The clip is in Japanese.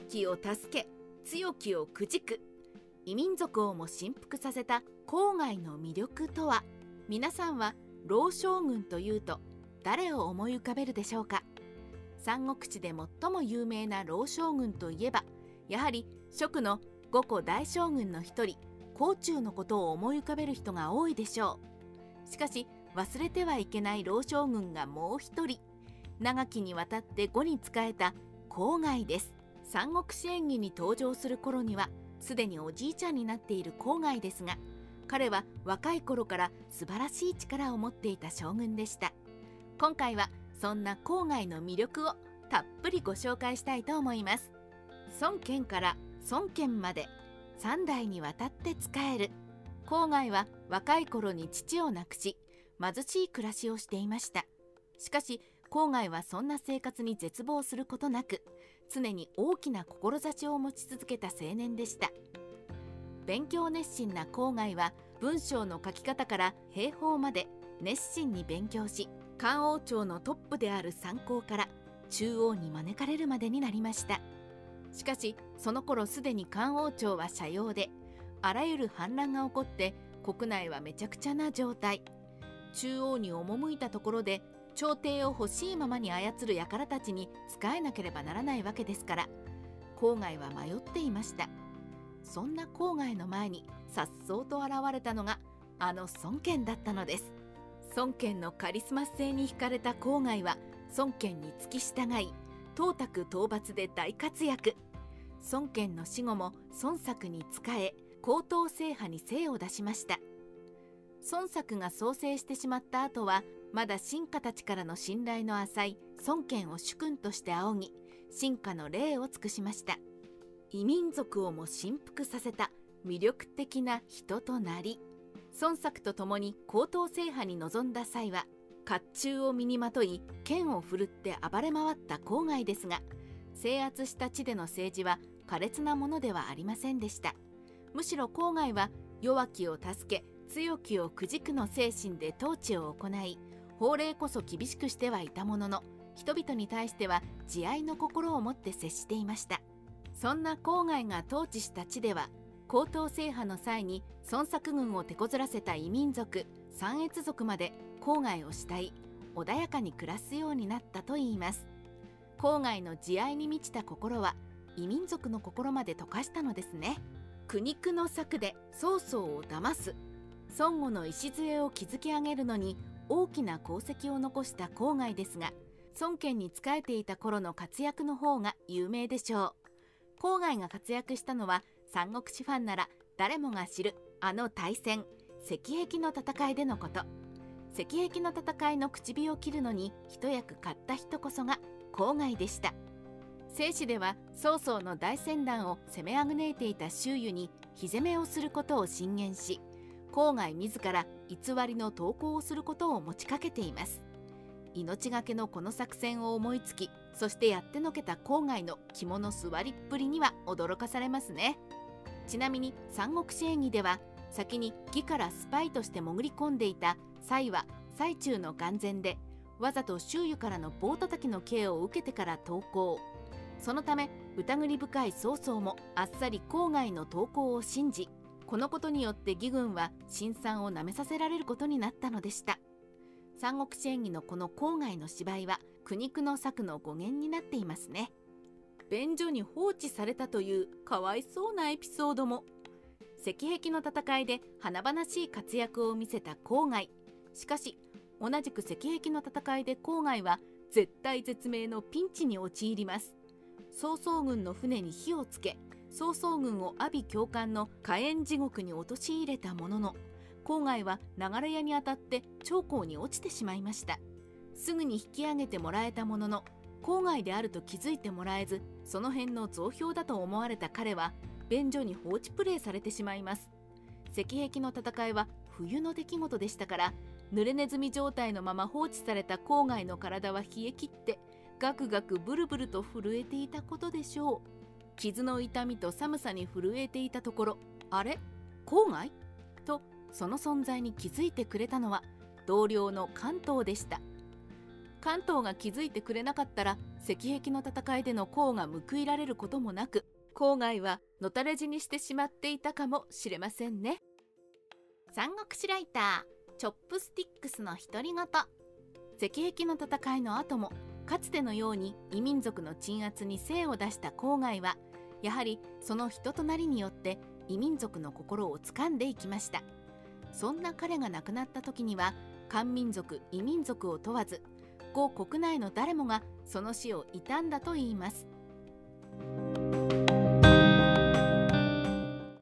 きを助け強きをくじく。異民族をも振幅させた郊外の魅力とは皆さんは老将軍というと誰を思い浮かべるでしょうか。三国志で最も有名な老将軍といえばやはり蜀の五個大将軍の一人甲冑のことを思い浮かべる人が多いでしょう。しかし忘れてはいけない老将軍がもう一人長きにわたって呉に仕えた郊外です。三国志演義に登場する頃にはすでにおじいちゃんになっている郊外ですが彼は若い頃から素晴らしい力を持っていた将軍でした。今回はそんな郊外の魅力をたっぷりご紹介したいと思います。孫権から孫権まで3代にわたって仕える。郊外は若い頃に父を亡くし貧しい暮らしをしていました。しかし郊外はそんな生活に絶望することなく常に大きな志を持ち続けた青年でした。勉強熱心な郊外は文章の書き方から兵法まで熱心に勉強し漢王朝のトップである参考から中央に招かれるまでになりました。しかしその頃すでに漢王朝は斜陽であらゆる反乱が起こって国内はめちゃくちゃな状態。中央に赴いたところで朝廷を欲しいままに操る輩たちに仕えなければならないわけですから。郊外は迷っていました。そんな郊外の前にさっそうと現れたのがあの孫権だったのです。孫権のカリスマ性に惹かれた郊外は孫権に付き従い董卓討伐で大活躍。孫権の死後も孫作に仕え高等制覇に精を出しました。孫作が創生してしまった後はまだ進化たちからの信頼の浅い孫権を主君として仰ぎ進化の礼を尽くしました。異民族をも振幅させた魅力的な人となり孫作と共に高等制覇に臨んだ際は甲冑を身にまとい剣を振るって暴れ回った郊外ですが制圧した地での政治は苛烈なものではありませんでした。むしろ郊外は弱きを助け強きをくじくの精神で統治を行い法令こそ厳しくしてはいたものの人々に対しては慈愛の心を持って接していました。そんな郊外が統治した地では高等制覇の際に孫作軍を手こずらせた異民族三越族まで郊外を慕い穏やかに暮らすようになったといいます。郊外の慈愛に満ちた心は異民族の心まで溶かしたのですね。苦肉の策で曹操を騙す。孫悟の礎を築き上げるのに大きな功績を残した郊外ですが孫権に仕えていた頃の活躍の方が有名でしょう。郊外が活躍したのは三国志ファンなら誰もが知るあの大戦石壁の戦いでのこと。石壁の戦いの口火を切るのに一役買った人こそが郊外でした。正史では曹操の大船団を攻めあぐねいていた周囲に火攻めをすることを進言し郊外自ら偽りの投稿をすることを持ちかけています。命がけのこの作戦を思いつきそしてやってのけた郊外の肝の座りっぷりには驚かされますね。ちなみに三国志演義では先に義からスパイとして潜り込んでいた蔡は最中の眼前でわざと周囲からの棒叩きの刑を受けてから投降そのため疑り深い曹操もあっさり郊外の投稿を信じこのことによって義軍は辛酸をなめさせられることになったのでした。三国志演義のこの郊外の芝居は苦肉の策の語源になっていますね。便所に放置されたというかわいそうなエピソードも。石壁の戦いで華々しい活躍を見せた郊外。しかし同じく石壁の戦いで郊外は絶対絶命のピンチに陥ります。曹操軍の船に火をつけ曹操軍を阿鼻教官の火炎地獄に陥れたものの郊外は流れ屋に当たって長江に落ちてしまいました。すぐに引き上げてもらえたものの郊外であると気づいてもらえずその辺の増票だと思われた彼は便所に放置プレイされてしまいます。石壁の戦いは冬の出来事でしたから濡れネズミ状態のまま放置された郊外の体は冷え切ってガクガクブルブルと震えていたことでしょう。傷の痛みと寒さに震えていたところあれ？郊外とその存在に気づいてくれたのは同僚の関東でした。関東が気づいてくれなかったら石壁の戦いでの功が報いられることもなく郊外はのたれ死にしてしまっていたかもしれませんね。三国志ライターチョップスティックスの独り言。石壁の戦いの後もかつてのように異民族の鎮圧に精を出した郊外はやはりその人となりによって異民族の心を掴んでいきました。そんな彼が亡くなった時には漢民族異民族を問わず呉国内の誰もがその死を悼んだといいます。